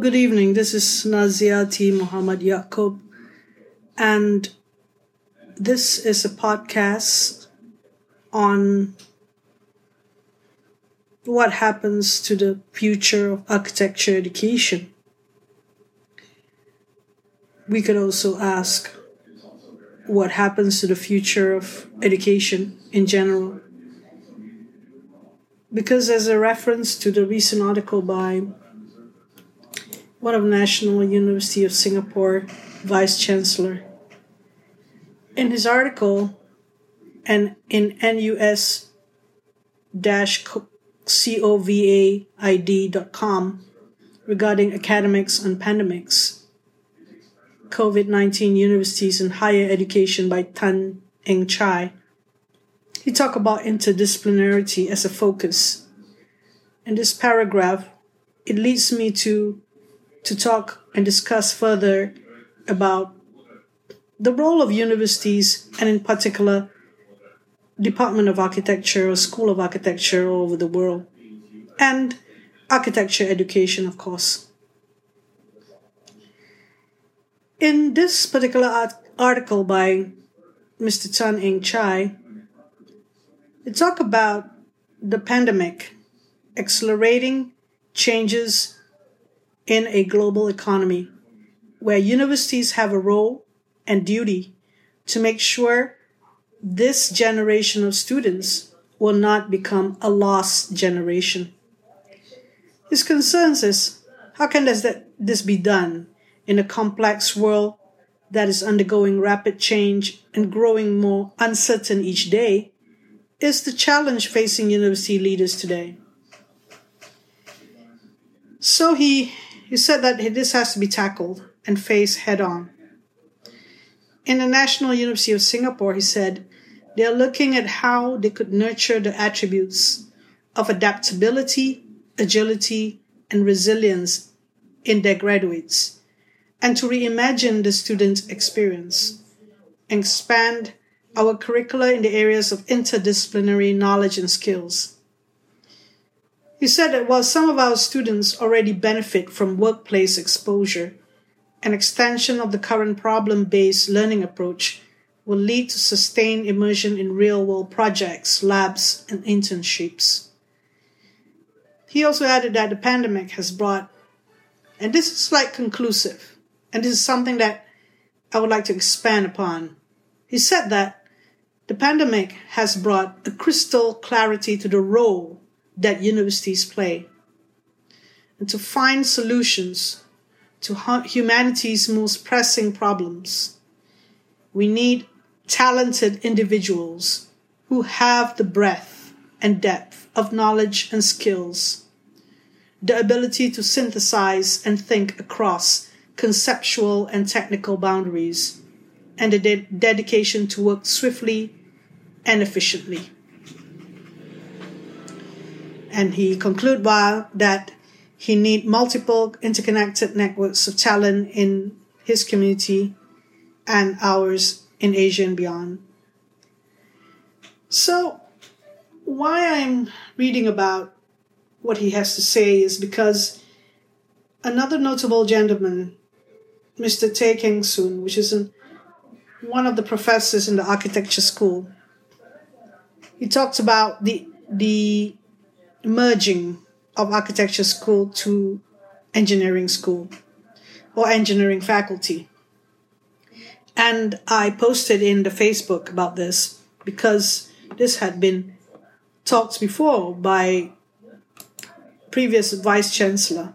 good evening. This is Naziaty Muhammad Yaacob, and this is a podcast on what happens to the future of architecture education. We could also ask what happens to the future of education in general. Because, as a reference to the recent article by one of National University of Singapore Vice Chancellor, in his article and in NUS covaid.com regarding academics and pandemics, COVID 19 universities and higher education by Tan Eng Chye. He talked about interdisciplinarity as a focus. In this paragraph, it leads me to, to talk and discuss further about the role of universities and, in particular, Department of Architecture or School of Architecture all over the world, and architecture education, of course. In this particular art- article by Mr. Tan Eng Chye, they talk about the pandemic accelerating changes in a global economy where universities have a role and duty to make sure this generation of students will not become a lost generation. His concerns is how can this, this be done in a complex world that is undergoing rapid change and growing more uncertain each day is the challenge facing university leaders today. So he, he said that this has to be tackled and faced head on. In the National University of Singapore, he said, they are looking at how they could nurture the attributes of adaptability, agility, and resilience in their graduates, and to reimagine the student experience, expand our curricula in the areas of interdisciplinary knowledge and skills. He said that while some of our students already benefit from workplace exposure, an extension of the current problem based learning approach will lead to sustained immersion in real world projects, labs, and internships. He also added that the pandemic has brought, and this is like conclusive, and this is something that I would like to expand upon. He said that the pandemic has brought a crystal clarity to the role that universities play and to find solutions to humanity's most pressing problems. We need talented individuals who have the breadth and depth of knowledge and skills, the ability to synthesize and think across conceptual and technical boundaries, and a de- dedication to work swiftly and efficiently. And he concluded by that he need multiple interconnected networks of talent in his community and ours in Asia and beyond. So, why I'm reading about what he has to say is because another notable gentleman, Mr. Tay Keng Soon, which is an, one of the professors in the architecture school, he talks about the the merging of architecture school to engineering school or engineering faculty. And I posted in the Facebook about this because this had been talked before by previous vice chancellor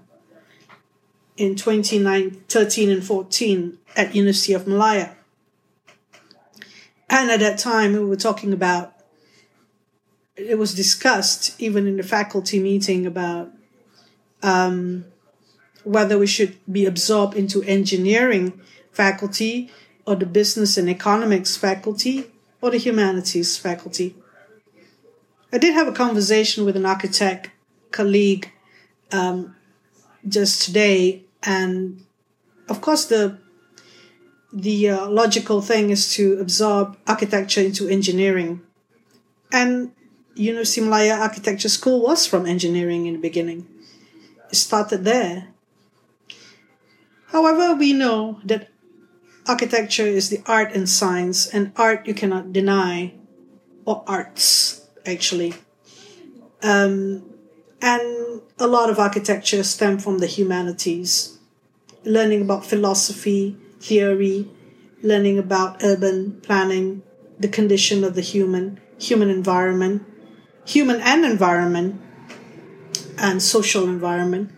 in 2013 and 14 at University of Malaya. And at that time, we were talking about, it was discussed even in the faculty meeting about um, whether we should be absorbed into engineering faculty or the business and economics faculty or the humanities faculty. I did have a conversation with an architect colleague um, just today, and of course, the the uh, logical thing is to absorb architecture into engineering. And University Malaya Architecture School was from engineering in the beginning. It started there. However, we know that architecture is the art and science, and art you cannot deny, or arts actually. Um, and a lot of architecture stem from the humanities, learning about philosophy, theory, learning about urban planning, the condition of the human, human environment, human and environment, and social environment,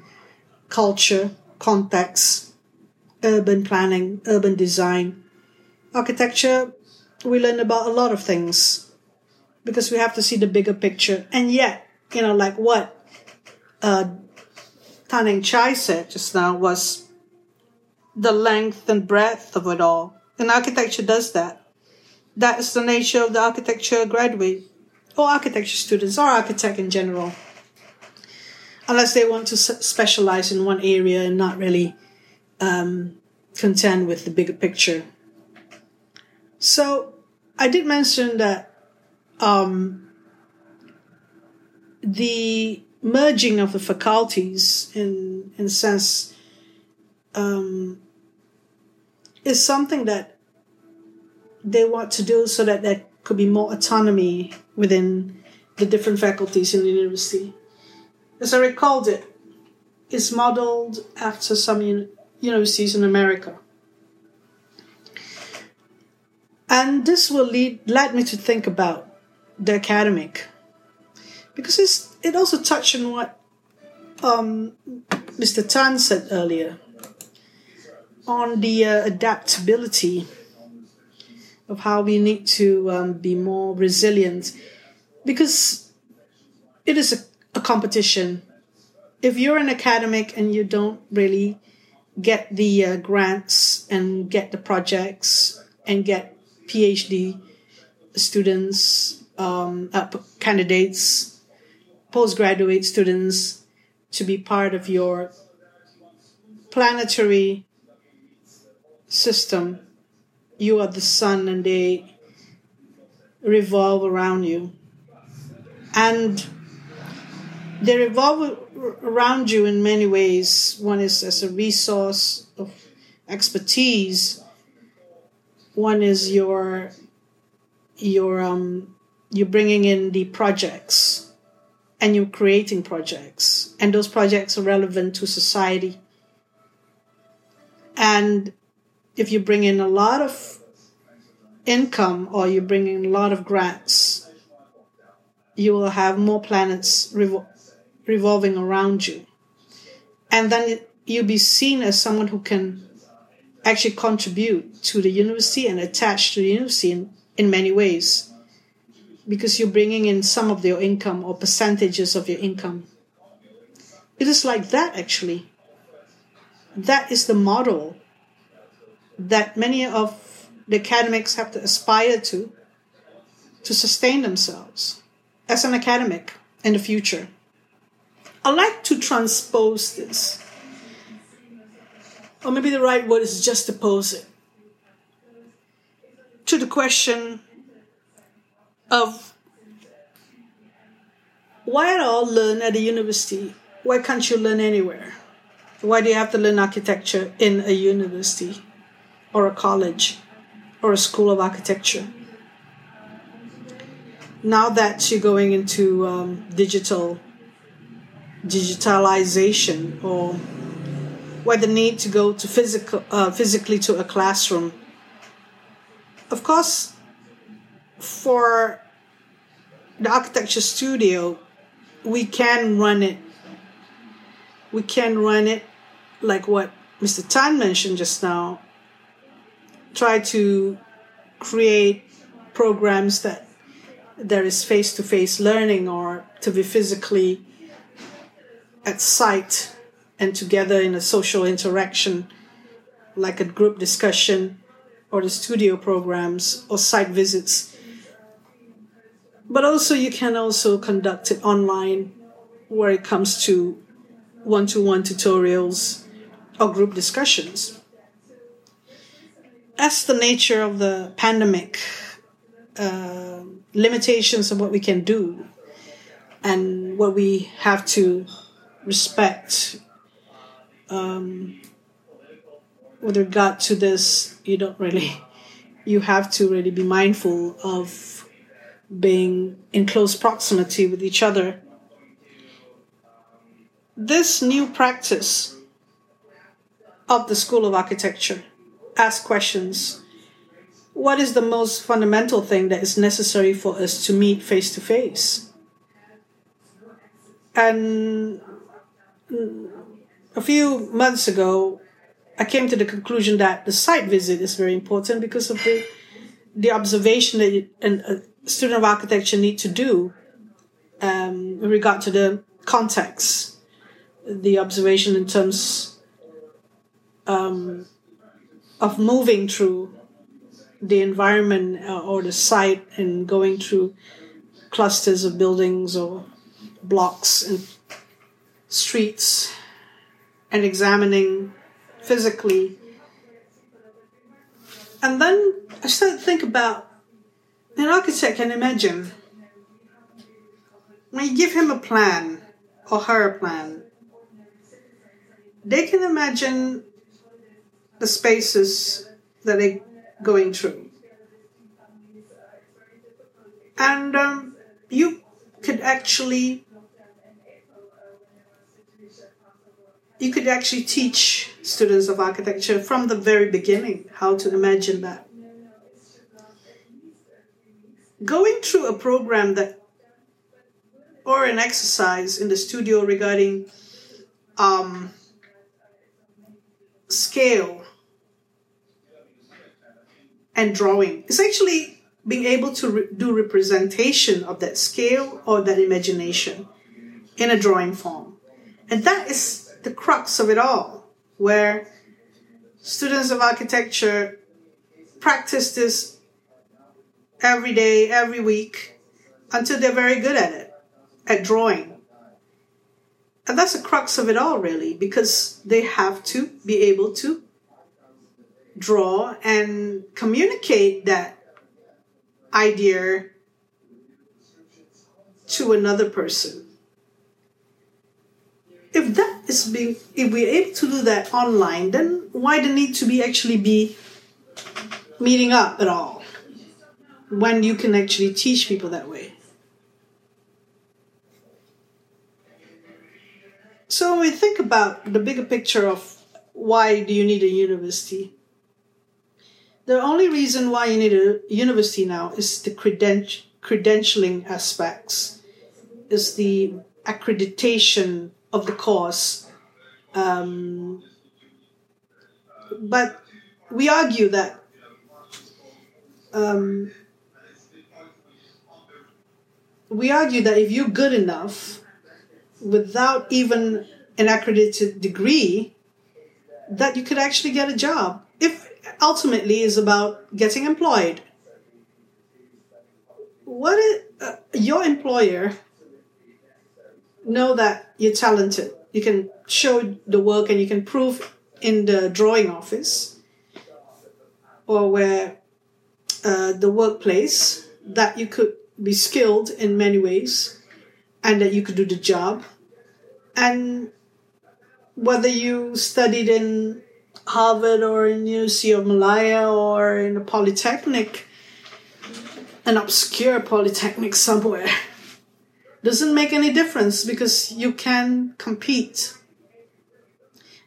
culture, context, urban planning, urban design. Architecture, we learn about a lot of things because we have to see the bigger picture. And yet, you know, like what uh, Tan Chye said just now was the length and breadth of it all. And architecture does that. That is the nature of the architecture graduate or architecture students or architect in general. Unless they want to specialize in one area and not really um, contend with the bigger picture. So I did mention that um, the merging of the faculties in in a sense um, is something that they want to do so that there could be more autonomy within the different faculties in the university. As I recalled it, is modeled after some universities in America. And this will lead led me to think about the academic. Because it's, it also touched on what um, Mr. Tan said earlier on the uh, adaptability of how we need to um, be more resilient because it is a, a competition. If you're an academic and you don't really get the uh, grants and get the projects and get PhD students, um, uh, candidates, postgraduate students to be part of your planetary system. You are the sun and they revolve around you. And they revolve around you in many ways. One is as a resource of expertise. One is your your um you're bringing in the projects and you're creating projects and those projects are relevant to society and if you bring in a lot of income or you bring in a lot of grants you will have more planets revol- revolving around you. And then you'll be seen as someone who can actually contribute to the university and attach to the university in, in many ways because you're bringing in some of your income or percentages of your income. It is like that actually. That is the model that many of the academics have to aspire to to sustain themselves as an academic in the future. I like to transpose this. Or maybe the right word is just oppose it to the question of why at all learn at a university? Why can't you learn anywhere? Why do you have to learn architecture in a university or a college or a school of architecture? Now that you're going into um, digital digitalization or why the need to go to physical uh, physically to a classroom of course for the architecture studio we can run it we can run it like what mr tan mentioned just now try to create programs that there is face-to-face learning or to be physically at site and together in a social interaction, like a group discussion or the studio programs or site visits. But also, you can also conduct it online where it comes to one to one tutorials or group discussions. As the nature of the pandemic, uh, limitations of what we can do, and what we have to respect um, with regard to this, you don't really, you have to really be mindful of being in close proximity with each other. This new practice of the School of Architecture asks questions. What is the most fundamental thing that is necessary for us to meet face to face? And a few months ago, I came to the conclusion that the site visit is very important because of the the observation that a student of architecture need to do um, with regard to the context, the observation in terms um, of moving through the environment uh, or the site and going through clusters of buildings or blocks and streets and examining physically. And then I started to think about an architect can imagine when you give him a plan or her a plan, they can imagine the spaces that they're going through. And um, you could actually you could actually teach students of architecture from the very beginning how to imagine that. Going through a program that, or an exercise in the studio regarding um, scale and drawing is actually being able to re- do representation of that scale or that imagination in a drawing form. And that is the crux of it all, where students of architecture practice this every day, every week, until they're very good at it, at drawing. And that's the crux of it all, really, because they have to be able to draw and communicate that idea to another person. If that is being if we're able to do that online then why the need to be actually be meeting up at all? When you can actually teach people that way. So when we think about the bigger picture of why do you need a university the only reason why you need a university now is the creden- credentialing aspects is the accreditation of the course. Um, but we argue that um, we argue that if you're good enough without even an accredited degree, that you could actually get a job. If ultimately is about getting employed, what is, uh, your employer know that you're talented. You can show the work and you can prove in the drawing office or where uh, the workplace that you could be skilled in many ways and that you could do the job. And whether you studied in Harvard or in of Malaya or in a polytechnic, an obscure polytechnic somewhere doesn't make any difference because you can compete.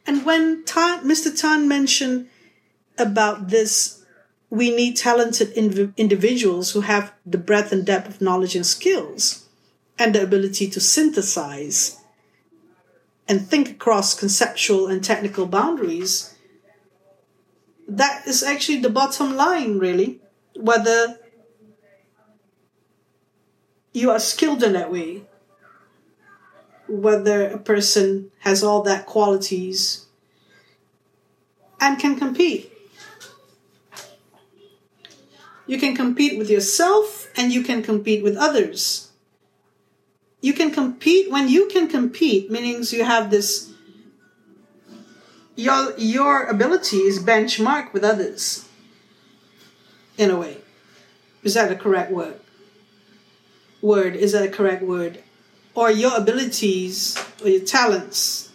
And when Mr. Tan mentioned about this, we need talented inv- individuals who have the breadth and depth of knowledge and skills and the ability to synthesize and think across conceptual and technical boundaries. That is actually the bottom line, really. Whether you are skilled in that way. Whether a person has all that qualities and can compete. You can compete with yourself and you can compete with others. You can compete when you can compete, meaning you have this your your ability is benchmarked with others in a way. Is that a correct word? word is that a correct word or your abilities or your talents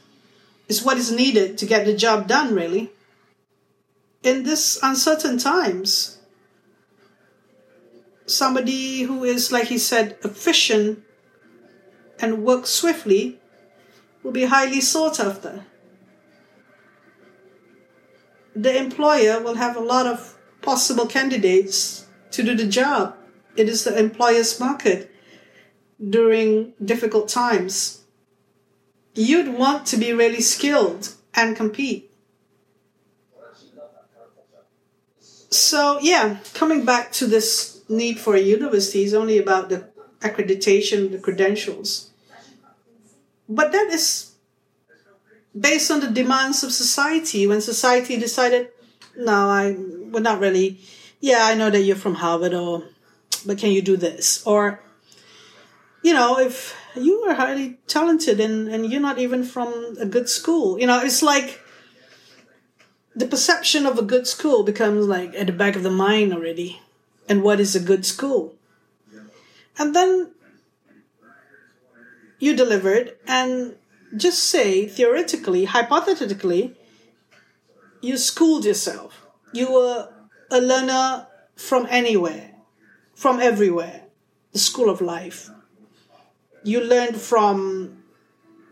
is what is needed to get the job done really in this uncertain times, somebody who is, like he said, efficient and works swiftly will be highly sought after. The employer will have a lot of possible candidates to do the job. It is the employer's market during difficult times. You'd want to be really skilled and compete. So, yeah, coming back to this need for a university is only about the accreditation, the credentials. But that is based on the demands of society. When society decided, no, I, we're not really, yeah, I know that you're from Harvard, or, but can you do this? Or, you know, if you are highly talented and, and you're not even from a good school, you know, it's like the perception of a good school becomes like at the back of the mind already. And what is a good school? And then you delivered, and just say theoretically, hypothetically, you schooled yourself. You were a learner from anywhere, from everywhere, the school of life. You learned from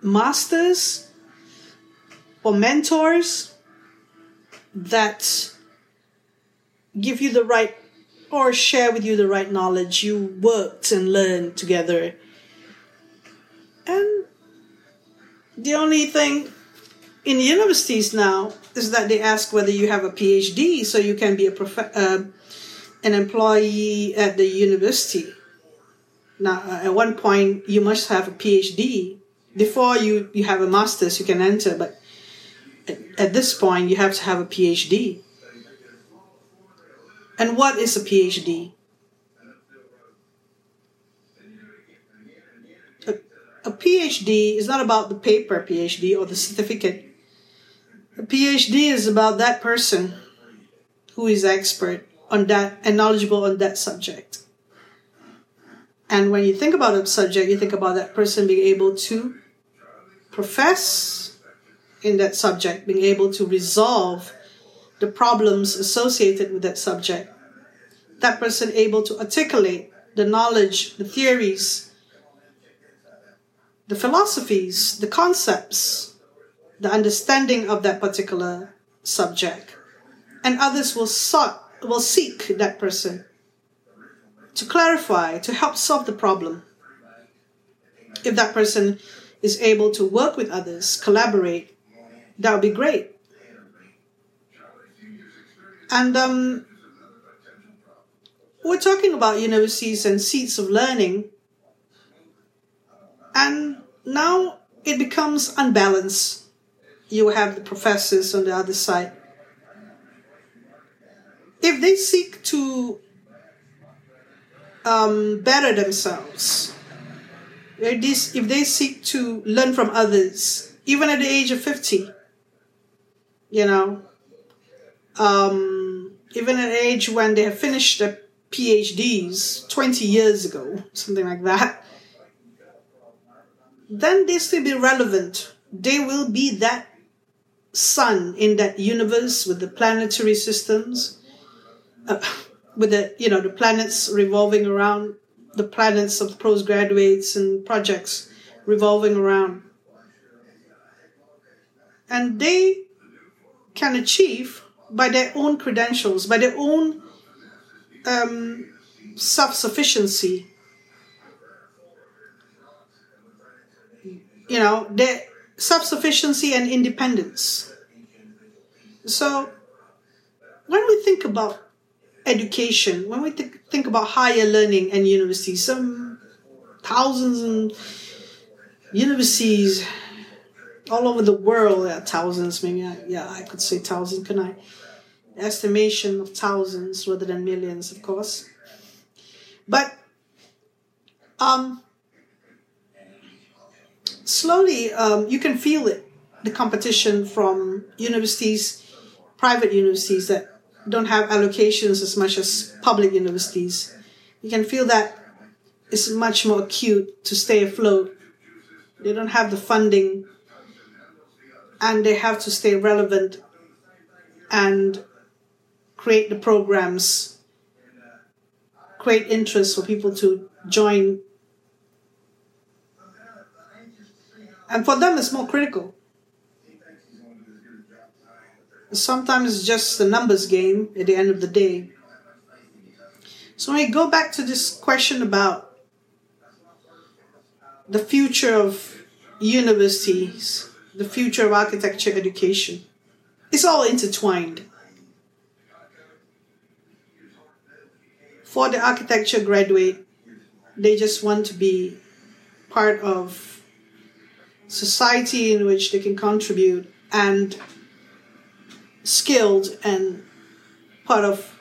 masters or mentors that give you the right or share with you the right knowledge. You worked and learned together. And the only thing in universities now is that they ask whether you have a PhD so you can be a prof- uh, an employee at the university. Now, uh, at one point, you must have a PhD before you, you have a master's. You can enter, but at, at this point, you have to have a PhD. And what is a PhD? A, PhD is not about the paper PhD or the certificate. A PhD is about that person who is expert on that and knowledgeable on that subject. And when you think about a subject, you think about that person being able to profess in that subject, being able to resolve the problems associated with that subject. That person able to articulate the knowledge, the theories, the philosophies, the concepts, the understanding of that particular subject. And others will sought, will seek that person to clarify, to help solve the problem. If that person is able to work with others, collaborate, that would be great. And um, we're talking about universities and seats of learning, and now it becomes unbalanced. You have the professors on the other side. If they seek to um, better themselves, if they seek to learn from others, even at the age of 50, you know, um, even at an age when they have finished their PhDs 20 years ago, something like that, then they still be relevant. They will be that sun in that universe with the planetary systems, uh, with the you know the planets revolving around the planets of postgraduates and projects revolving around, and they can achieve by their own credentials, by their own um, self sufficiency. You know, their self sufficiency and independence. So, when we think about education, when we th- think about higher learning and universities, some thousands and universities all over the world, yeah, thousands, maybe, yeah, I could say thousands, can I? Estimation of thousands rather than millions, of course. But um, slowly, um, you can feel it the competition from universities, private universities that don't have allocations as much as public universities. You can feel that it's much more acute to stay afloat. They don't have the funding and they have to stay relevant and create the programs, create interest for people to join. And for them, it's more critical. Sometimes it's just a numbers game at the end of the day. So we go back to this question about the future of universities, the future of architecture education. It's all intertwined. For the architecture graduate, they just want to be part of society in which they can contribute and skilled and part of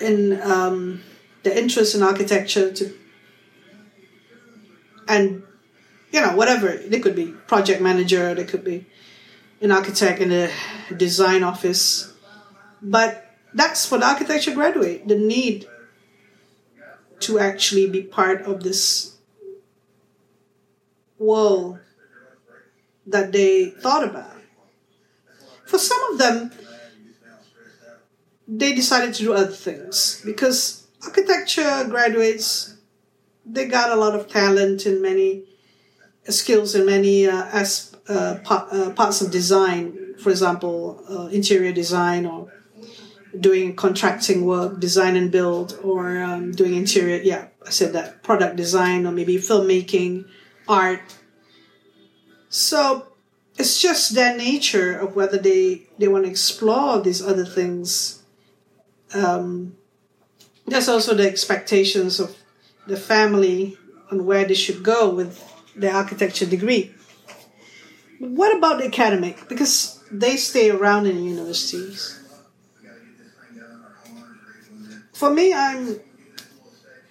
in um, the interest in architecture to and you know whatever. They could be project manager they could be an architect in a design office. But that's for the architecture graduate the need to actually be part of this world that they thought about. For some of them they decided to do other things. Because architecture graduates they got a lot of talent and many skills in many uh, as, uh, uh, parts of design. For example uh, interior design or doing contracting work design and build or um, doing interior yeah i said that product design or maybe filmmaking art so it's just their nature of whether they they want to explore these other things um, there's also the expectations of the family on where they should go with their architecture degree. What about the academic? Because they stay around in universities. For me, I'm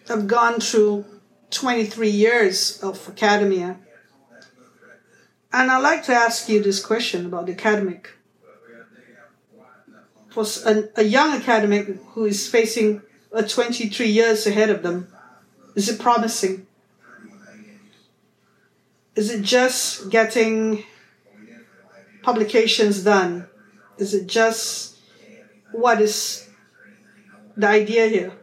I've gone through 23 years of academia. And I'd like to ask you this question about the academic for a, young academic who is facing a 23 years ahead of them? Is it promising? Is it just getting publications done? Is it just what is the idea here?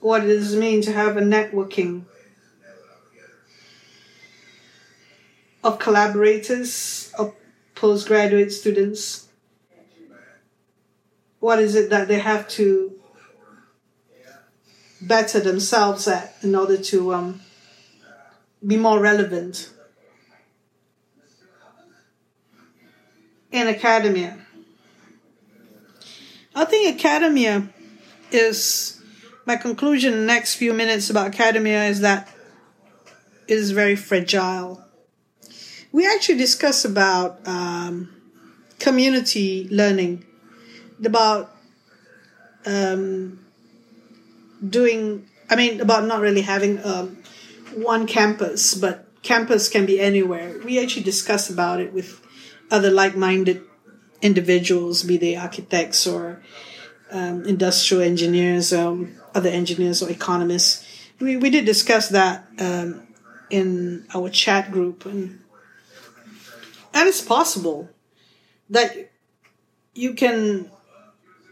What does it mean to have a networking of collaborators, of postgraduate students? what is it that they have to better themselves at in order to um, be more relevant in academia. I think academia is my conclusion in the next few minutes about academia is that it is very fragile. We actually discuss about um, community learning about um, doing, I mean, about not really having um, one campus, but campus can be anywhere. We actually discuss about it with other like-minded individuals, be they architects or um, industrial engineers, um, other engineers or economists. We, we did discuss that um, in our chat group, and and it's possible that you can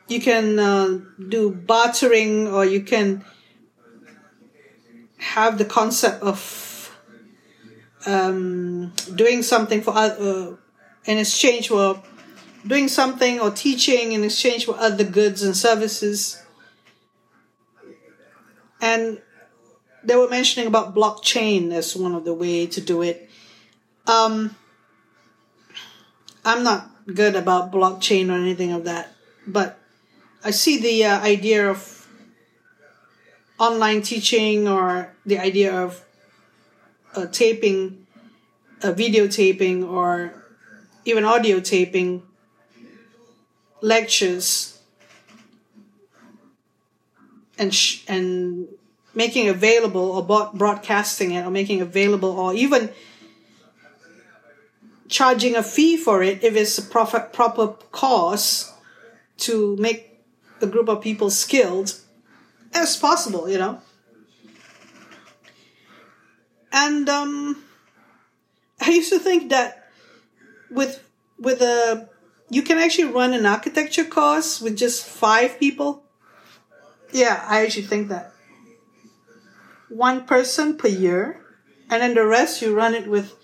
you can uh, do bartering or you can have the concept of um, doing something for uh, in exchange for doing something or teaching in exchange for other goods and services. And they were mentioning about blockchain as one of the way to do it. Um, i'm not good about blockchain or anything of that but I see the uh, idea of online teaching or the idea of uh, taping, uh, videotaping, or even audio taping lectures and sh- and making available or broadcasting it or making available or even charging a fee for it if it's a proper proper cause to make a group of people skilled as possible, you know. And um, I used to think that with with a you can actually run an architecture course with just five people. Yeah, I actually think that. One person per year, and then the rest you run it with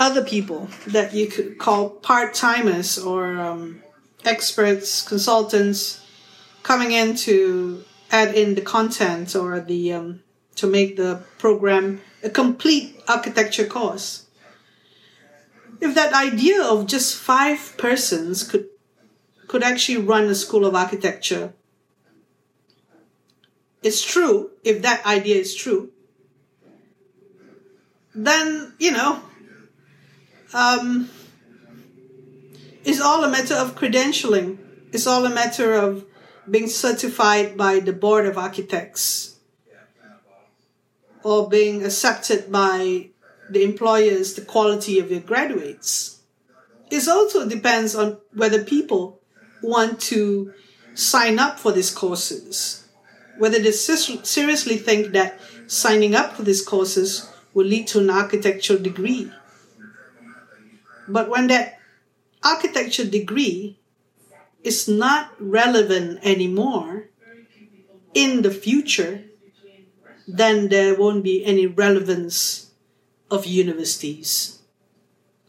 other people that you could call part timers or um, experts, consultants coming in to add in the content or the um, to make the program a complete architecture course. If that idea of just five persons could could actually run a school of architecture, it's true. If that idea is true, then you know um, it's all a matter of credentialing. It's all a matter of being certified by the board of architects or being accepted by the employers, the quality of your graduates. It also depends on whether people want to sign up for these courses, whether they seriously think that signing up for these courses will lead to an architectural degree. But when that architecture degree is not relevant anymore in the future, then there won't be any relevance of universities.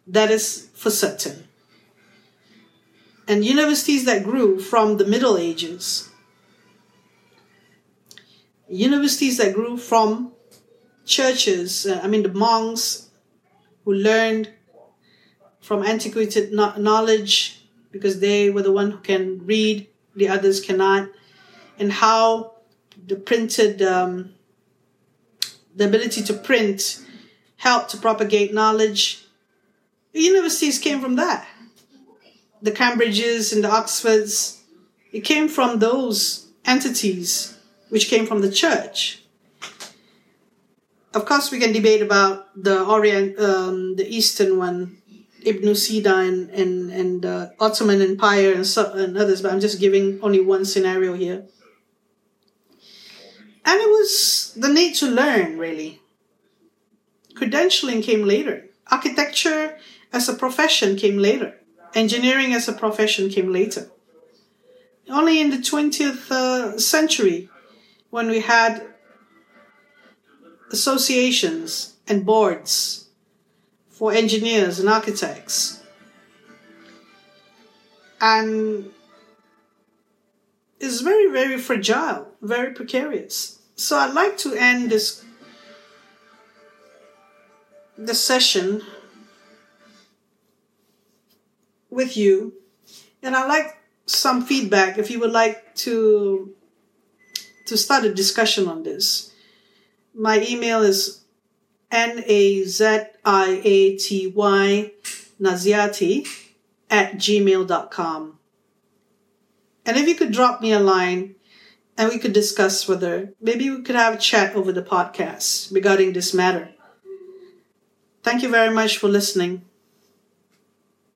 That is for certain. And universities that grew from the Middle Ages, universities that grew from churches, uh, I mean, the monks who learned from antiquated knowledge because they were the one who can read, the others cannot, and how the printed, um, the ability to print helped to propagate knowledge. Universities came from that. The Cambridges and the Oxfords, it came from those entities which came from the church. Of course, we can debate about the Orient, um, the Eastern one, Ibn Sina and and and uh, Ottoman Empire and, so, and others, but I'm just giving only one scenario here. And it was the need to learn, really. Credentialing came later. Architecture as a profession came later. Engineering as a profession came later. Only in the 20th uh, century, when we had associations and boards for engineers and architects. And is very, very fragile, very precarious. So I'd like to end this the session with you, and I'd like some feedback if you would like to to start a discussion on this. My email is N A Z I A T Y Naziaty at gmail.com. And if you could drop me a line and we could discuss whether maybe we could have a chat over the podcast regarding this matter. Thank you very much for listening.